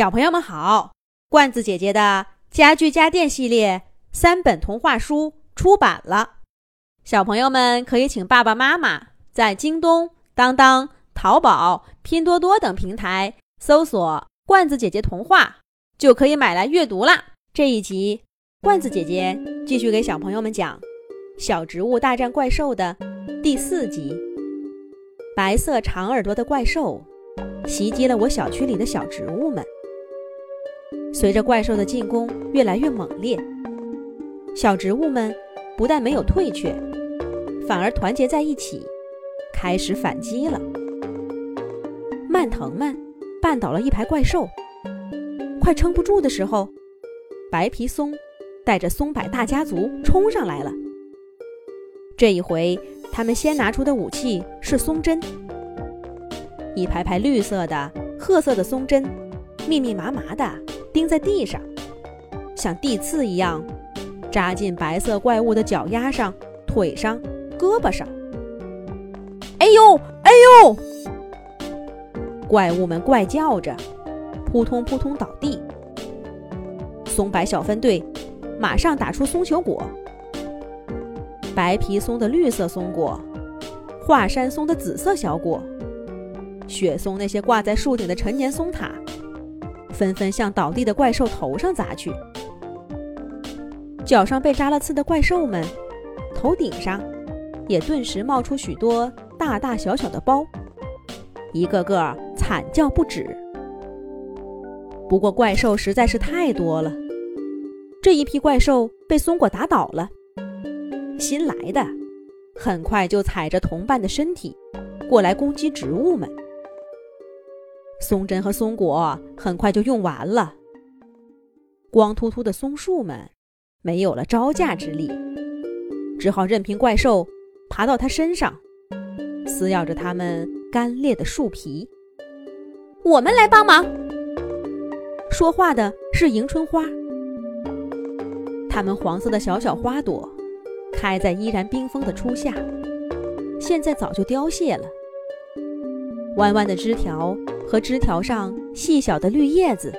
小朋友们好，罐子姐姐的家具家电系列三本童话书出版了，小朋友们可以请爸爸妈妈在京东、当当、淘宝、拼多多等平台搜索“罐子姐姐童话”，就可以买来阅读啦。这一集，罐子姐姐继续给小朋友们讲《小植物大战怪兽》的第四集。白色长耳朵的怪兽袭击了我小区里的小植物们。随着怪兽的进攻越来越猛烈，小植物们不但没有退却，反而团结在一起，开始反击了。蔓藤们绊倒了一排怪兽，快撑不住的时候，白皮松带着松柏大家族冲上来了。这一回，他们先拿出的武器是松针，一排排绿色的、褐色的松针，密密麻麻的。钉在地上，像地刺一样扎进白色怪物的脚丫上、腿上、胳膊上。哎呦，哎呦！怪物们怪叫着，扑通扑通倒地。松柏小分队马上打出松球果，白皮松的绿色松果，华山松的紫色小果，雪松那些挂在树顶的陈年松塔。纷纷向倒地的怪兽头上砸去，脚上被扎了刺的怪兽们，头顶上也顿时冒出许多大大小小的包，一个个惨叫不止。不过怪兽实在是太多了，这一批怪兽被松果打倒了，新来的很快就踩着同伴的身体过来攻击植物们。松针和松果很快就用完了，光秃秃的松树们没有了招架之力，只好任凭怪兽爬到它身上，撕咬着它们干裂的树皮。我们来帮忙。说话的是迎春花，它们黄色的小小花朵开在依然冰封的初夏，现在早就凋谢了，弯弯的枝条。和枝条上细小的绿叶子，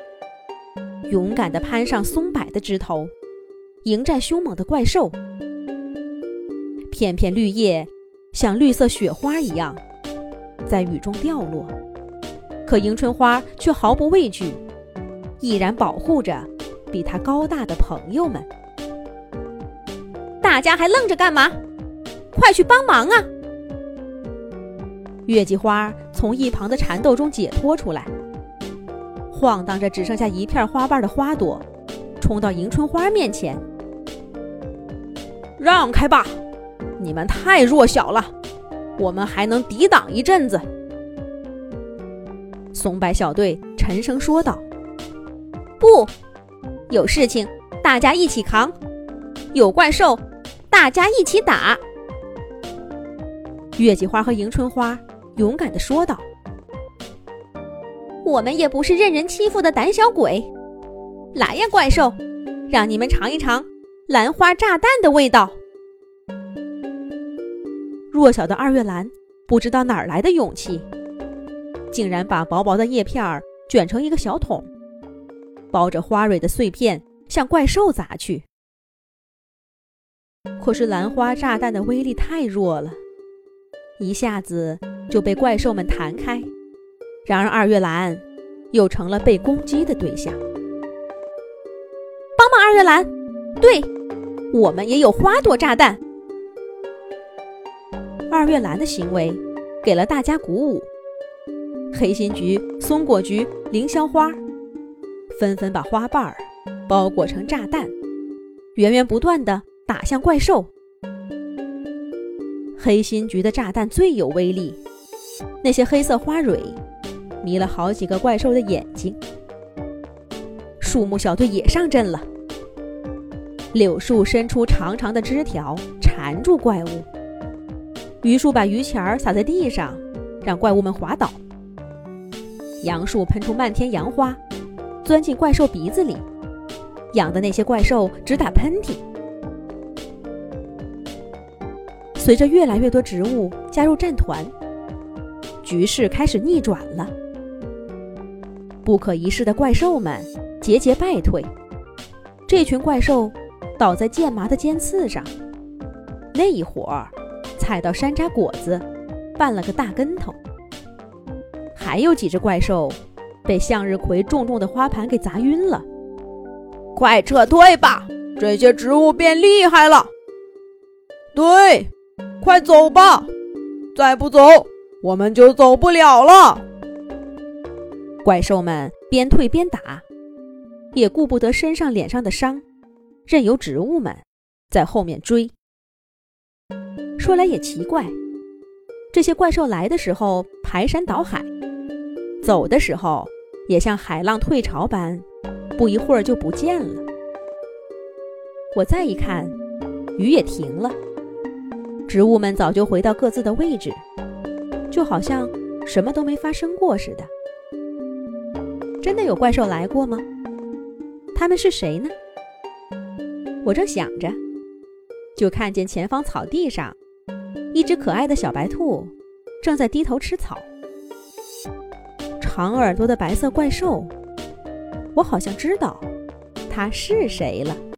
勇敢地攀上松柏的枝头，迎战凶猛的怪兽。片片绿叶像绿色雪花一样在雨中掉落，可迎春花却毫不畏惧，毅然保护着比它高大的朋友们。大家还愣着干嘛？快去帮忙啊！月季花从一旁的蚕豆中解脱出来，晃荡着只剩下一片花瓣的花朵，冲到迎春花面前：“让开吧，你们太弱小了，我们还能抵挡一阵子。”松柏小队沉声说道：“不，有事情大家一起扛，有怪兽大家一起打。”月季花和迎春花。勇敢的说道：“我们也不是任人欺负的胆小鬼，来呀，怪兽，让你们尝一尝兰花炸弹的味道。”弱小的二月兰不知道哪儿来的勇气，竟然把薄薄的叶片儿卷成一个小桶，包着花蕊的碎片向怪兽砸去。可是兰花炸弹的威力太弱了，一下子。就被怪兽们弹开，然而二月兰又成了被攻击的对象。帮忙，二月兰！对，我们也有花朵炸弹。二月兰的行为给了大家鼓舞，黑心菊、松果菊、凌霄花纷纷把花瓣儿包裹成炸弹，源源不断的打向怪兽。黑心菊的炸弹最有威力。那些黑色花蕊迷了好几个怪兽的眼睛。树木小队也上阵了。柳树伸出长长的枝条缠住怪物，榆树把榆钱儿撒在地上，让怪物们滑倒。杨树喷出漫天杨花，钻进怪兽鼻子里，痒的那些怪兽直打喷嚏。随着越来越多植物加入战团。局势开始逆转了。不可一世的怪兽们节节败退。这群怪兽倒在剑麻的尖刺上，那一会儿踩到山楂果子，绊了个大跟头。还有几只怪兽被向日葵重重的花盘给砸晕了。快撤退吧！这些植物变厉害了。对，快走吧！再不走，我们就走不了了。怪兽们边退边打，也顾不得身上脸上的伤，任由植物们在后面追。说来也奇怪，这些怪兽来的时候排山倒海，走的时候也像海浪退潮般，不一会儿就不见了。我再一看，雨也停了。植物们早就回到各自的位置，就好像什么都没发生过似的。真的有怪兽来过吗？他们是谁呢？我正想着，就看见前方草地上，一只可爱的小白兔正在低头吃草。长耳朵的白色怪兽，我好像知道它是谁了。